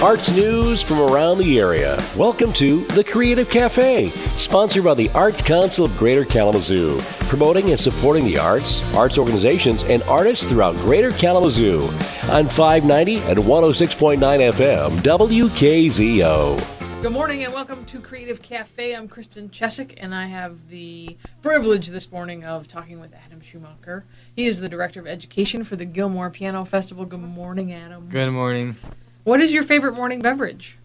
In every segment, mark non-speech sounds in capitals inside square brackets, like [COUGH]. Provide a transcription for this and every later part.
Arts news from around the area. Welcome to The Creative Cafe, sponsored by the Arts Council of Greater Kalamazoo, promoting and supporting the arts, arts organizations, and artists throughout Greater Kalamazoo on 590 and 106.9 FM WKZO. Good morning and welcome to Creative Cafe. I'm Kristen Chesick and I have the privilege this morning of talking with Adam Schumaker. He is the Director of Education for the Gilmore Piano Festival. Good morning, Adam. Good morning. What is your favorite morning beverage?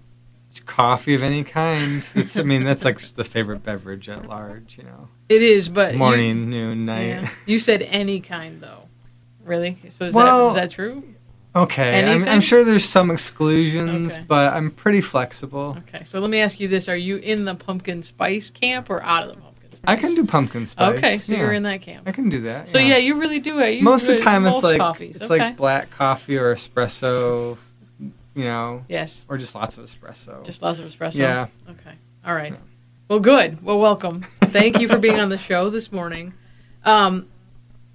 It's coffee of any kind. It's, I mean, that's like the favorite beverage at large, you know. It is, but Morning, you, noon, night. yeah. you said any kind though. Really? So is Well- that is that true? Okay, I'm, I'm sure there's some exclusions, Okay. but I'm pretty flexible. Okay. So let me ask you this: Are you in the pumpkin spice camp or out of the pumpkin spice? I can do pumpkin spice. Okay, so yeah. you're in that camp. I can do that. So yeah, you really do it. You most of the time it's like coffees. it's okay. like black coffee or espresso, you know, yes. or just lots of espresso. Just lots of espresso. Yeah. Okay. All right. Yeah. Well, good. Well, welcome. Thank you for being on the show this morning. Um,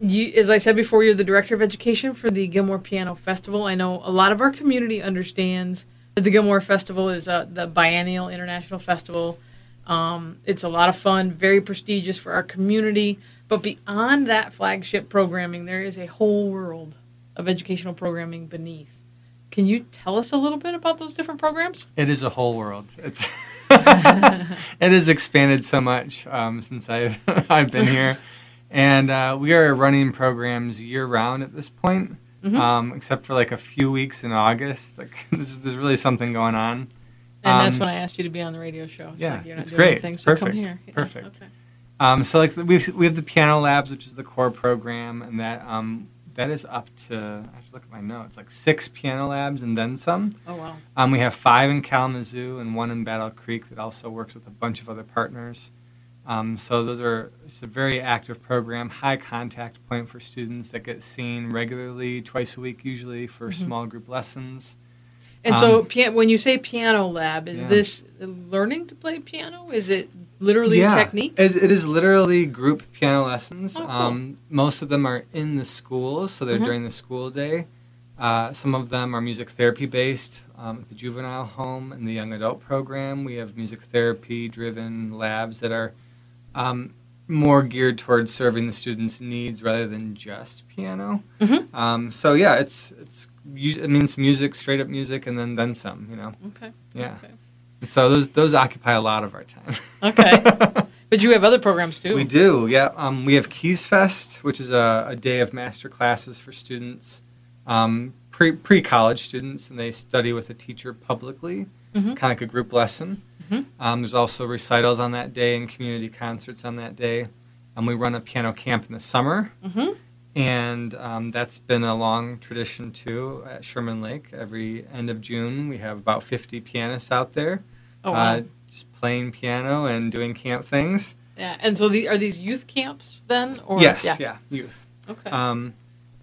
you, as I said before, you're the director of education for the Gilmore Piano Festival. I know a lot of our community understands that the Gilmore Festival is uh, the biennial international festival. Um, it's a lot of fun, very prestigious for our community. But beyond that flagship programming, there is a whole world of educational programming beneath. Can you tell us a little bit about those different programs? It is a whole world. It's [LAUGHS] it has expanded so much um, since I've [LAUGHS] I've been here, and uh, we are running programs year round at this point, Mhm. um, except for like a few weeks in August. Like [LAUGHS] this is, there's really something going on. And that's Um, when I asked you to be on the radio show. It's yeah, like you're not it's great. anything, It's so come perfect. here. Yeah, Perfect. Okay. Um, so like we we have the piano labs, which is the core program, and that um, that is up to I have to look at my notes like six piano labs and then some. Oh wow. Um, we have five in Kalamazoo and one in Battle Creek that also works with a bunch of other partners. Um, so those are it's a very active program, high contact point for students that get seen regularly, twice a week usually for Mhm. small group lessons. And so, Um, pia- when you say piano lab, is Yeah. this learning to play piano? Is it literally yeah, technique? It, it is literally group piano lessons. Oh, cool. um, most of them are in the schools, so they're Mhm. during the school day. Uh, some of them are music therapy based. Um, at the juvenile home and the young adult program, we have music therapy driven labs that are um, more geared towards serving the students' needs rather than just piano. Mhm. Um, so yeah, it's it's it means music, straight up music, and then then some. You know, Okay. yeah. Okay. So those those occupy a lot of our time. Okay. [LAUGHS] But you have other programs too. We do, yeah. Um, we have Keys Fest, which is a, a day of master classes for students, um, pre pre college students, and they study with a teacher publicly, Mhm. kind of like a group lesson. Mhm. Um, there's also recitals on that day and community concerts on that day. And we run a piano camp in the summer, Mhm. And um, that's been a long tradition too at Sherman Lake. Every end of June, we have about 50 pianists out there, Oh wow. uh, just playing piano and doing camp things. yeah. And so, the, are these youth camps then? Or yes, yeah, youth. Okay. Um,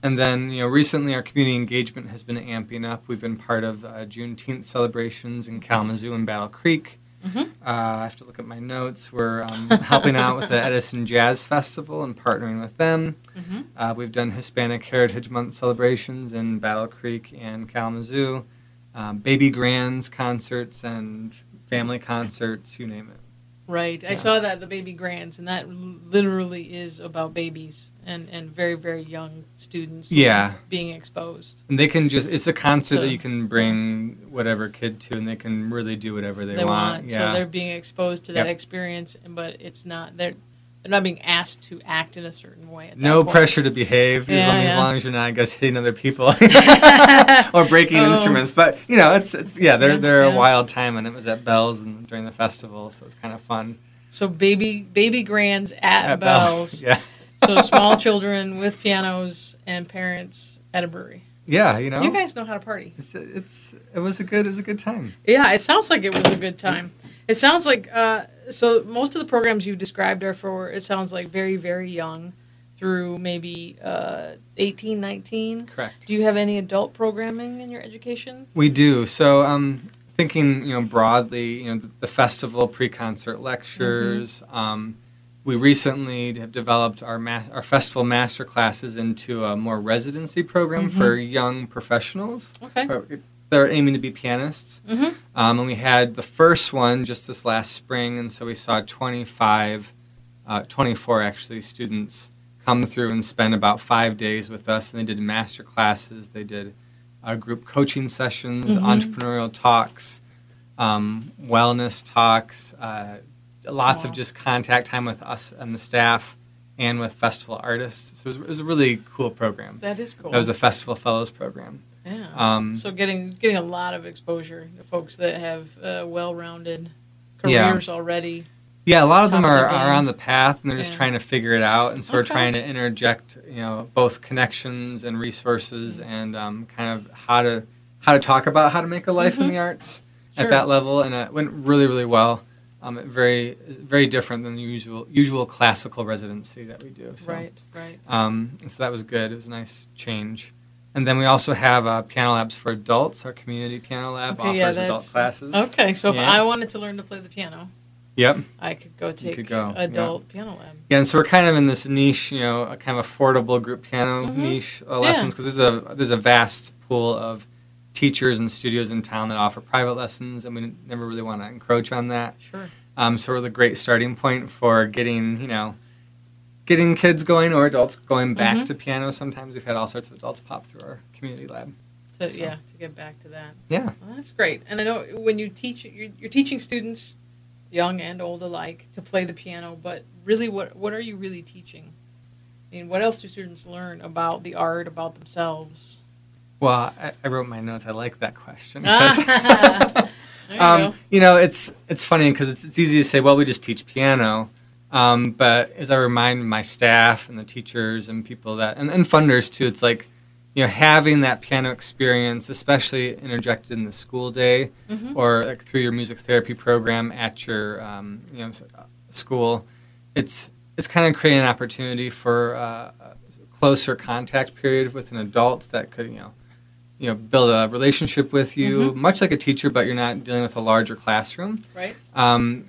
and then, you know, recently our community engagement has been amping up. We've been part of uh, Juneteenth celebrations in Kalamazoo and Battle Creek. Mhm. Uh, I have to look at my notes. We're um, helping out with the [LAUGHS] Edison Jazz Festival and partnering with them. Mhm. Uh, we've done Hispanic Heritage Month celebrations in Battle Creek and Kalamazoo, um, baby grands concerts and family concerts, you name it. Right. I saw that the baby grands, and that literally is about babies and and very very young students. Yeah. Being exposed. And they can just, it's a concert So- that you can bring whatever kid to and they can really do whatever they, they want. So Yeah. they're being exposed to that Yep. experience, but it's not they're they're not being asked to act in a certain way. At no point. pressure to behave as, Yeah, long, as long as you're not, I guess, hitting other people [LAUGHS] [LAUGHS] or breaking Oh. instruments. But you know, it's it's yeah, they're Yeah, they're yeah. a wild time, and it was at Bell's and during the festival, so it's kind of fun. So baby baby grands at, At Bell's. [LAUGHS] yeah, so small children with pianos and parents at a brewery. yeah, you know, You guys know how to party. it's, it's it was a good it was a good time. Yeah, it sounds like it was a good time. It sounds like uh, so most of the programs you've described are for it sounds like very very young through maybe uh, 18, 19. Correct. Do you have any adult programming in your education? We do. So, um, thinking, you know, broadly, you know, the, the festival pre-concert lectures. Mm-hmm. Um, we recently have developed our ma- our festival master classes into a more residency program Mm-hmm. for young professionals. Okay. Are aiming to be pianists. Mhm. Um, and we had the first one just this last spring, and so we saw 25, uh, 24 actually students come through and spend about five days with us. And they did master classes, they did uh, group coaching sessions, Mhm. entrepreneurial talks, um, wellness talks, uh, lots of just contact time with us and the staff and with festival artists. So it was, it was a really cool program. That is cool. That was the Festival Fellows program. yeah. Um, so getting getting a lot of exposure to folks that have uh, well-rounded careers already. Yeah, a lot of them are, are on the path and they're just trying to figure it out. And so we're trying to interject, you know, both connections and resources and um, kind of how to how to talk about how to make a life in Mhm. the arts Sure. at that level. And it went really, really well. Um, very very different than the usual usual classical residency that we do. So. Right, right. Um, so that was good. It was a nice change. And then we also have uh, piano labs for adults. Our community piano lab Okay, yeah, offers adult classes. Okay, so if I wanted to learn to play the piano, Yep. I could go take could go, yeah. adult piano lab. Yeah, and so we're kind of in this niche, you know, a kind of affordable group piano Mhm. niche uh, lessons because there's a there's a vast pool of teachers and studios in town that offer private lessons, and we never really want to encroach on that. Sure. Um, so we're the great starting point for getting, you know, getting kids going or adults going back Mhm. to piano. Sometimes we've had all sorts of adults pop through our community lab. To, So- Yeah, to get back to that. Yeah. Well, that's great. And I know when you teach, you're, you're teaching students, young and old alike, to play the piano. But really, what what are you really teaching? I mean, what else do students learn about the art, about themselves? Well, I, I wrote my notes. I like that question. [LAUGHS] [LAUGHS] there you [LAUGHS] um, you know, it's it's funny because it's, it's easy to say, well, we just teach piano. Um, but as I remind my staff and the teachers and people that, and, and funders too, it's like, you know, having that piano experience, especially interjected in the school day Mhm. or like through your music therapy program at your, um, you know, school, it's it's kind of creating an opportunity for uh, a closer contact period with an adult that could, you know, you know, build a relationship with you, Mhm. much like a teacher, but you're not dealing with a larger classroom. Right. Um,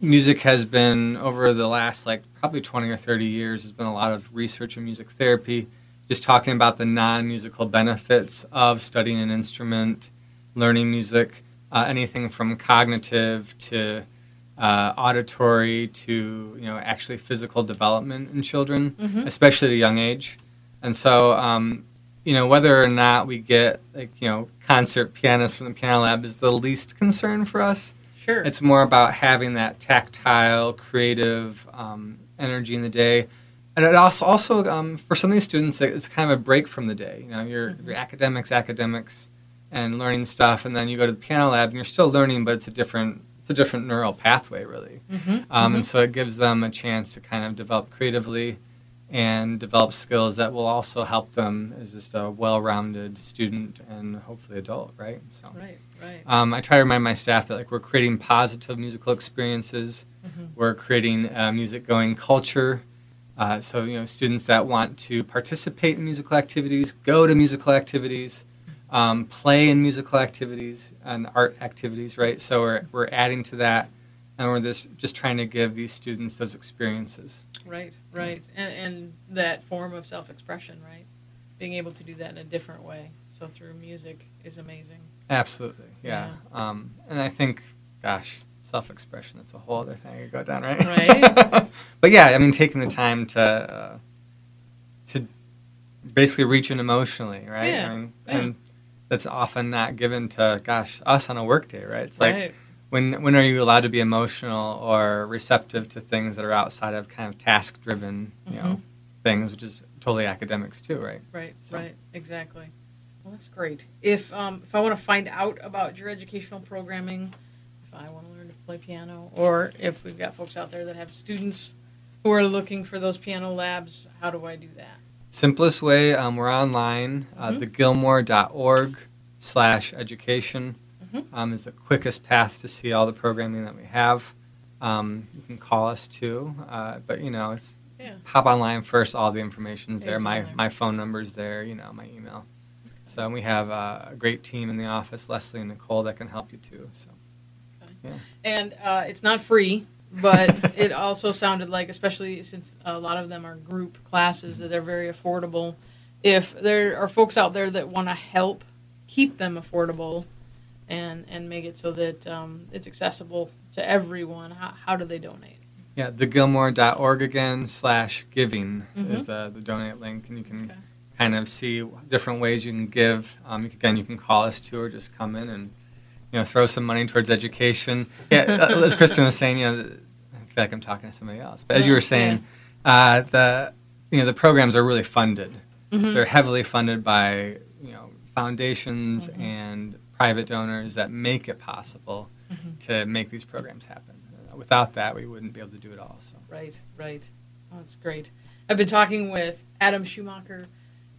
music has been over the last like probably 20 or 30 years. There's been a lot of research in music therapy, just talking about the non-musical benefits of studying an instrument, learning music, uh, anything from cognitive to uh, auditory to you know actually physical development in children, Mhm. especially at a young age. And so, um, you know, whether or not we get like you know concert pianists from the piano lab is the least concern for us. Sure. It's more about having that tactile, creative um, energy in the day, and it also also um, for some of these students, it's kind of a break from the day. You know, your Mhm. your academics, academics, and learning stuff, and then you go to the piano lab and you're still learning, but it's a different it's a different neural pathway, really. Mhm, Um, mhm. And so it gives them a chance to kind of develop creatively and develop skills that will also help them as just a well-rounded student and hopefully adult, right? So. Right. Right. Um, I try to remind my staff that like we're creating positive musical experiences. Mhm. We're creating a music going culture. Uh, so you know, students that want to participate in musical activities, go to musical activities, um, play in musical activities and art activities, right? So we're we're adding to that, and we're just just trying to give these students those experiences. Right, right, and, and that form of self-expression, right? Being able to do that in a different way. So through music is amazing. Absolutely, yeah. Um, and I think, gosh, self-expression—that's a whole other thing I could go down, right? Right. [LAUGHS] but yeah, I mean, taking the time to uh, to basically reach in emotionally, right? Yeah, I mean, yeah. and that's often not given to, gosh, us on a work day, right? It's like right. When when are you allowed to be emotional or receptive to things that are outside of kind of task-driven, you know, Mhm. things, which is totally academics too, right? Right, So- right, exactly. Well, that's great. If um, if I want to find out about your educational programming, if I want to learn to play piano, or if we've got folks out there that have students who are looking for those piano labs, how do I do that? Simplest way, um, we're online. Uh, Mhm. thegilmore.org slash education Mhm. um, is the quickest path to see all the programming that we have. Um, you can call us too, uh, but you know, it's Yeah. hop online first. All the information's there. My there. my phone number's there. You know, my email. So we have uh, a great team in the office, Leslie and Nicole, that can help you too. So And uh, it's not free, but [LAUGHS] it also sounded like, especially since a lot of them are group classes, that they're very affordable. If there are folks out there that want to help keep them affordable and and make it so that um, it's accessible to everyone, how, how do they donate? Yeah, the Gilmore.org again slash giving mm-hmm. is uh, the donate link, and you can okay. kind of see different ways you can give. Um, again, you can call us too, or just come in and you know throw some money towards education. Yeah, uh, [LAUGHS] as Kristen was saying, you know, I feel like I'm talking to somebody else, but as you were saying, yeah. uh, the you know the programs are really funded. Mm-hmm. They're heavily funded by you know foundations mm-hmm. and private donors that make it possible mm-hmm. to make these programs happen. Without that, we wouldn't be able to do it all. So. Right, right. Oh, that's great. I've been talking with Adam Schumaker,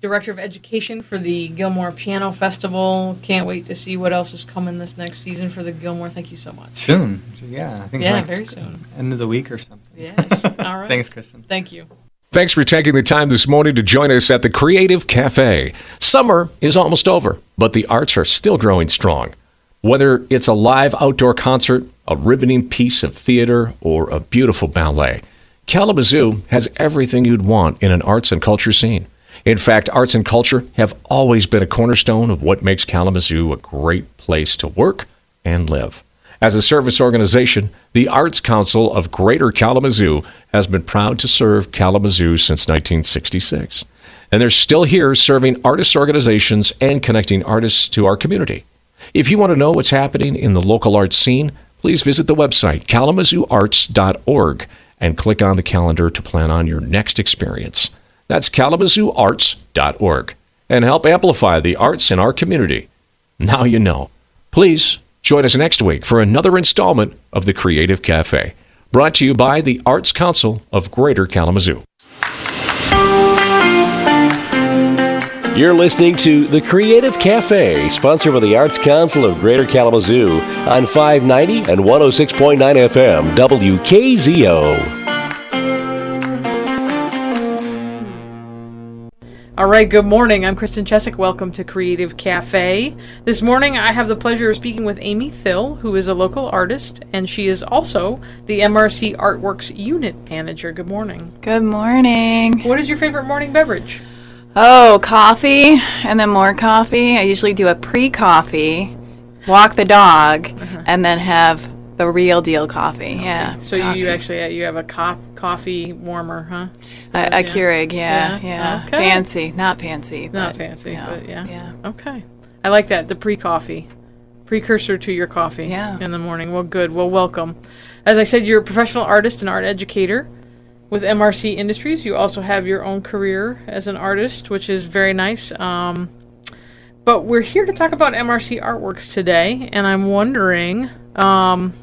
Director of Education for the Gilmore Piano Festival. Can't wait to see what else is coming this next season for the Gilmore. Thank you so much. Soon. Yeah, I think yeah, like very soon. End of the week or something. Yes. All [LAUGHS] right. Thanks, Kristen. Thank you. Thanks for taking the time this morning to join us at the Creative Cafe. Summer is almost over, but the arts are still growing strong. Whether it's a live outdoor concert, a riveting piece of theater, or a beautiful ballet, Kalamazoo has everything you'd want in an arts and culture scene. In fact, arts and culture have always been a cornerstone of what makes Kalamazoo a great place to work and live. As a service organization, the Arts Council of Greater Kalamazoo has been proud to serve Kalamazoo since 1966. And they're still here serving artist organizations and connecting artists to our community. If you want to know what's happening in the local arts scene, please visit the website kalamazooarts.org and click on the calendar to plan on your next experience. That's kalamazooarts.org and help amplify the arts in our community. Now you know. Please Join us next week for another installment of the Creative Cafe, brought to you by the Arts Council of Greater Kalamazoo. You're listening to The Creative Cafe, sponsored by the Arts Council of Greater Kalamazoo on 590 and 106.9 FM, WKZO. All right, good morning. I'm Kristen Chesick. Welcome to Creative Cafe. This morning I have the pleasure of speaking with Amy Thill, who is a local artist, and she is also the MRC Artworks Unit Manager. Good morning. Good morning. What is your favorite morning beverage? Oh, coffee and then more coffee. I usually do a pre coffee, walk the dog, uh-huh. and then have the real deal coffee. Okay. Yeah. So coffee. you actually uh, you have a cop coffee warmer, huh? A, a yeah. Keurig, yeah, yeah. yeah. Okay. Fancy, not fancy. Not fancy, no, but yeah. Yeah. Okay. I like that. The pre-coffee, precursor to your coffee. Yeah. In the morning. Well, good. Well, welcome. As I said, you're a professional artist and art educator with MRC Industries. You also have your own career as an artist, which is very nice. Um, but we're here to talk about MRC Artworks today, and I'm wondering. Um,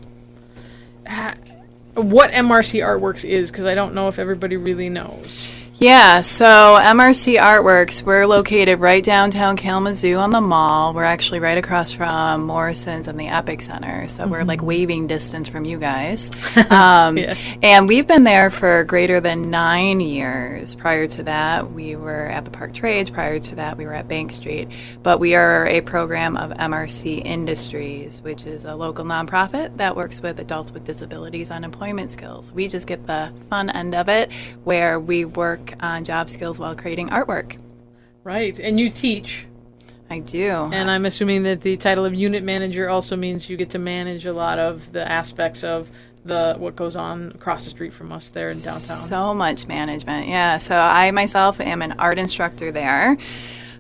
what MRC Artworks is because I don't know if everybody really knows. Yeah, so MRC Artworks, we're located right downtown Kalamazoo on the mall. We're actually right across from Morrison's and the Epic Center. So mm-hmm. we're like mm-hmm. waving distance from you guys. [LAUGHS] Um, yes. And we've been there for greater than nine years. Prior to that, we were at the Park Trades. Prior to that, we were at Bank Street. But we are a program of MRC Industries, which is a local nonprofit that works with adults with disabilities on employment skills. We just get the fun end of it where we work on job skills while creating artwork. Right. And you teach. I do. And I'm assuming that the title of unit manager also means you get to manage a lot of the aspects of the what goes on across the street from us there in downtown. So much management. Yeah. So I myself am an art instructor there.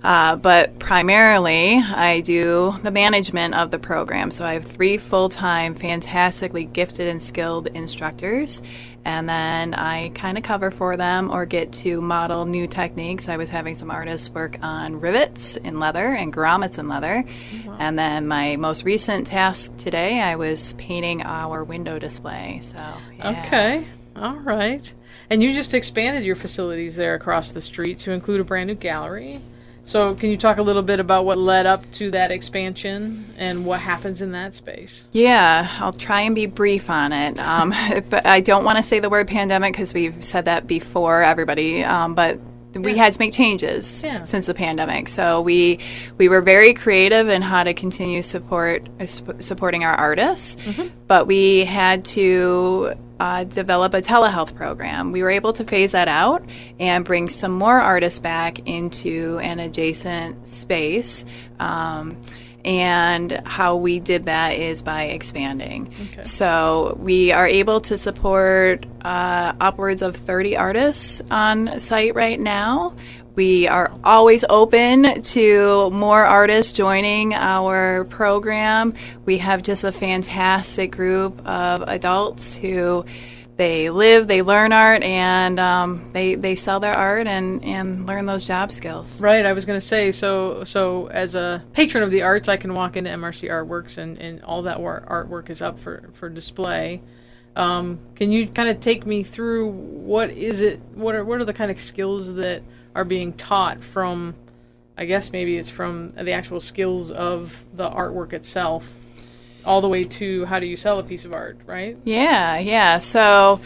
Uh, but primarily, I do the management of the program. So I have three full time, fantastically gifted and skilled instructors. And then I kind of cover for them or get to model new techniques. I was having some artists work on rivets in leather and grommets in leather. Wow. And then my most recent task today, I was painting our window display. So, yeah. okay. All right. And you just expanded your facilities there across the street to include a brand new gallery. So, can you talk a little bit about what led up to that expansion and what happens in that space? Yeah, I'll try and be brief on it. Um, [LAUGHS] but I don't want to say the word pandemic because we've said that before, everybody. Um, but we had to make changes Yeah. since the pandemic. So we we were very creative in how to continue support uh, supporting our artists, but we had to uh, develop a telehealth program. We were able to phase that out and bring some more artists back into an adjacent space. Um, and how we did that is by expanding. So we are able to support uh, upwards of 30 artists on site right now. We are always open to more artists joining our program. We have just a fantastic group of adults who they live, they learn art, and um, they, they sell their art and, and learn those job skills. Right, I was going to say so. So, as a patron of the arts, I can walk into MRC Artworks, and, and all that war- artwork is up for for display. Um, can you kind of take me through what is it? What are what are the kind of skills that are being taught from? I guess maybe it's from the actual skills of the artwork itself, all the way to how do you sell a piece of art, right? Yeah, yeah. So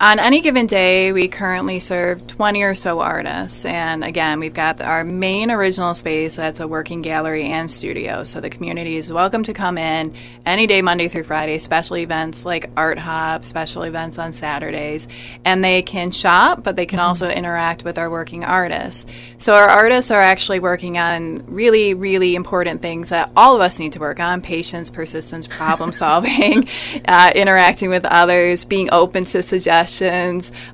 on any given day, we currently serve 20 or so artists. And again, we've got our main original space that's a working gallery and studio. So the community is welcome to come in any day, Monday through Friday, special events like Art Hop, special events on Saturdays. And they can shop, but they can also interact with our working artists. So our artists are actually working on really, really important things that all of us need to work on patience, persistence, problem [LAUGHS] solving, uh, interacting with others, being open to suggestions,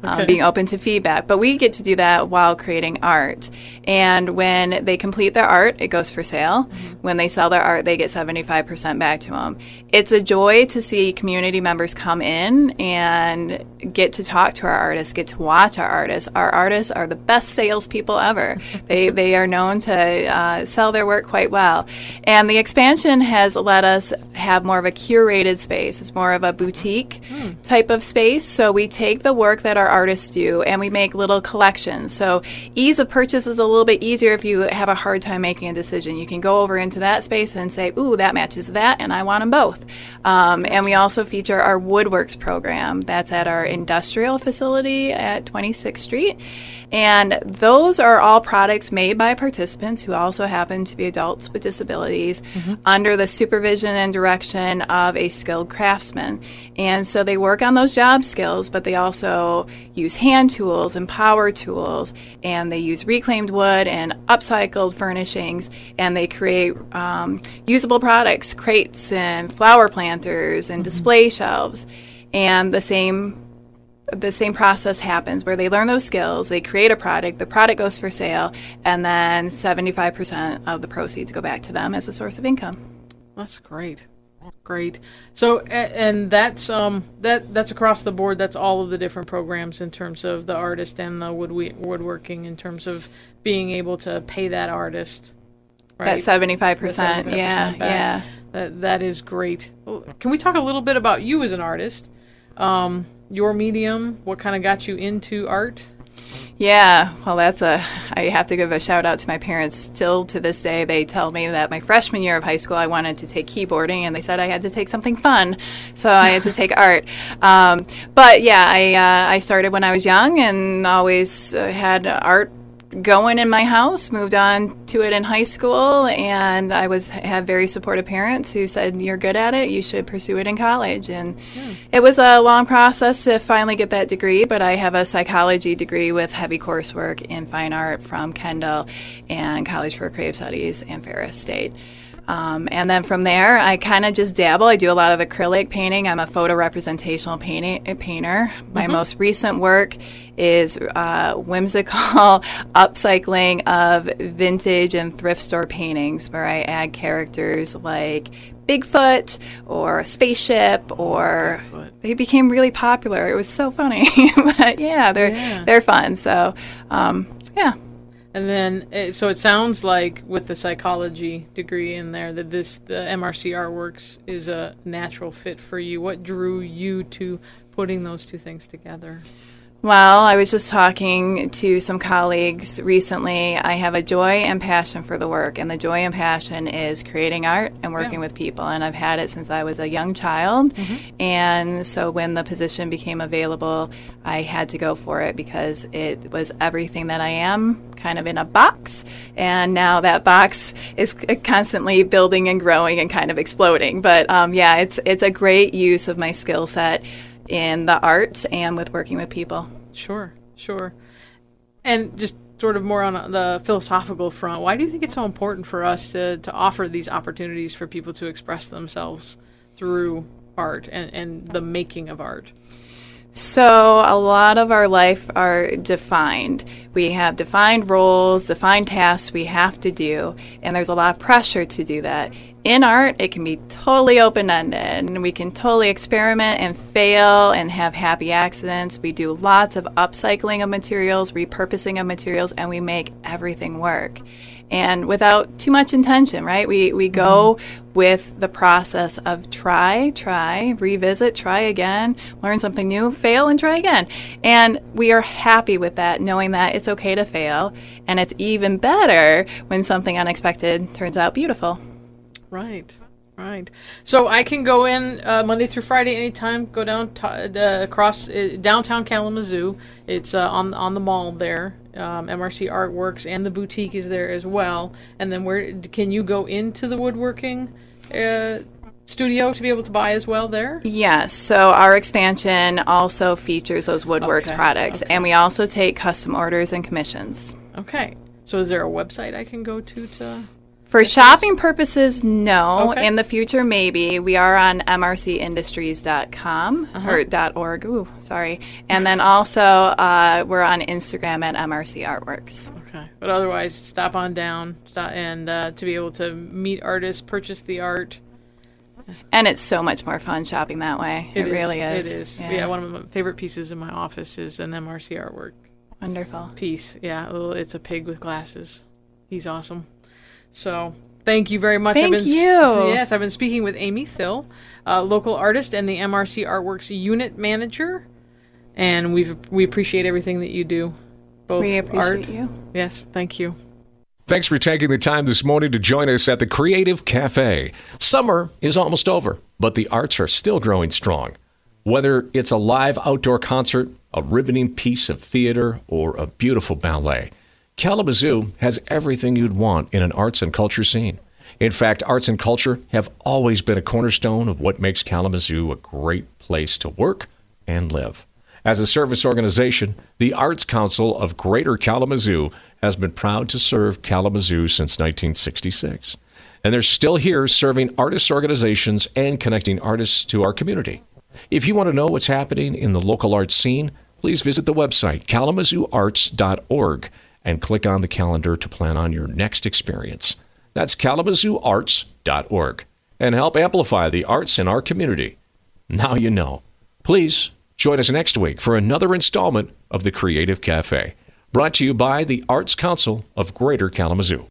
um, Okay. being open to feedback. But we get to do that while creating art. And when they complete their art, it goes for sale. When they sell their art, they get 75% back to them. It's a joy to see community members come in and get to talk to our artists, get to watch our artists. Our artists are the best salespeople ever. [LAUGHS] they, they are known to uh, sell their work quite well. And the expansion has let us have more of a curated space. It's more of a boutique type of space. So we take the work that our artists do and we make little collections. So ease of purchase is a little bit easier if you have a hard time making a decision. You can go over into that space and say, ooh, that matches that, and I want them both. Um, and we also feature our Woodworks program. That's at our industrial facility at 26th Street. And those are all products made by participants who also happen to be adults with disabilities under the supervision and direction of a skilled craftsman. And so they work on those job skills, but they also use hand tools and power tools, and they use reclaimed wood and upcycled furnishings, and they create um, usable products, crates and flower planters and display shelves. And the same the same process happens where they learn those skills, they create a product, the product goes for sale, and then 75% of the proceeds go back to them as a source of income. That's great. Great. So, and that's um that that's across the board. That's all of the different programs in terms of the artist and the wood woodworking in terms of being able to pay that artist. That 75%, That 75% yeah, back. yeah. That that is great. Can we talk a little bit about you as an artist? Um, your medium. What kind of got you into art? Yeah, well, that's a. I have to give a shout out to my parents. Still to this day, they tell me that my freshman year of high school, I wanted to take keyboarding, and they said I had to take something fun, so I had to take [LAUGHS] art. Um, but yeah, I uh, I started when I was young, and always uh, had art going in my house. Moved on to it in high school, and I was had very supportive parents who said, "You're good at it. You should pursue it in college." And hmm. it was a long process to finally get that degree. But I have a psychology degree with heavy coursework in fine art from Kendall and College for Creative Studies and Ferris State. Um, and then from there, I kind of just dabble. I do a lot of acrylic painting. I'm a photo representational painting, painter. My most recent work is uh, whimsical [LAUGHS] upcycling of vintage and thrift store paintings where I add characters like Bigfoot or a spaceship or they became really popular. It was so funny. [LAUGHS] but yeah, they're Yeah. they're fun. So um, yeah. And then, it, so it sounds like with the psychology degree in there that this the MRC Artworks is a natural fit for you. What drew you to putting those two things together? Well, I was just talking to some colleagues recently. I have a joy and passion for the work, and the joy and passion is creating art and working Yeah. with people. And I've had it since I was a young child. And so when the position became available, I had to go for it because it was everything that I am, kind of in a box. And now that box is constantly building and growing and kind of exploding. But um, yeah, it's it's a great use of my skill set in the arts and with working with people. Sure, sure. And just sort of more on the philosophical front, why do you think it's so important for us to, to offer these opportunities for people to express themselves through art and, and the making of art? So, a lot of our life are defined. We have defined roles, defined tasks we have to do, and there's a lot of pressure to do that. In art, it can be totally open ended, and we can totally experiment and fail and have happy accidents. We do lots of upcycling of materials, repurposing of materials, and we make everything work. And without too much intention, right? We, we go mm-hmm. with the process of try, try, revisit, try again, learn something new, fail, and try again. And we are happy with that, knowing that it's okay to fail. And it's even better when something unexpected turns out beautiful. Right, right. So I can go in uh, Monday through Friday anytime. Go down t- uh, across uh, downtown Kalamazoo. It's uh, on on the mall there. Um, MRC Artworks and the boutique is there as well. And then where can you go into the woodworking uh, studio to be able to buy as well there? Yes, so our expansion also features those Woodworks Okay, products, okay. and we also take custom orders and commissions. Okay. So is there a website I can go to to? For shopping purposes, no. Okay. In the future, maybe. We are on mrcindustries.com Uh-huh. or dot .org. Ooh, sorry. And then also uh, we're on Instagram at MRC Artworks. Okay. But otherwise, stop on down, stop and uh, to be able to meet artists, purchase the art. And it's so much more fun shopping that way. It, really is. It is. Yeah. One of my favorite pieces in my office is an MRC artwork Wonderful. piece. Yeah. It's a pig with glasses. He's awesome. So thank you very much. Thank I've been, you. Yes, I've been speaking with Amy Thill, uh, local artist and the MRC Artworks unit manager, and we we appreciate everything that you do. Both We appreciate art. you. Yes. Thank you. Thanks for taking the time this morning to join us at the Creative Cafe. Summer is almost over, but the arts are still growing strong. Whether it's a live outdoor concert, a riveting piece of theater, or a beautiful ballet, Kalamazoo has everything you'd want in an arts and culture scene. In fact, arts and culture have always been a cornerstone of what makes Kalamazoo a great place to work and live. As a service organization, the Arts Council of Greater Kalamazoo has been proud to serve Kalamazoo since 1966. And they're still here serving artists' organizations and connecting artists to our community. If you want to know what's happening in the local arts scene, please visit the website kalamazooarts.org and click on the calendar to plan on your next experience. That's kalamazooarts.org and help amplify the arts in our community. Now you know. Please join us next week for another installment of the Creative Cafe, brought to you by the Arts Council of Greater Kalamazoo.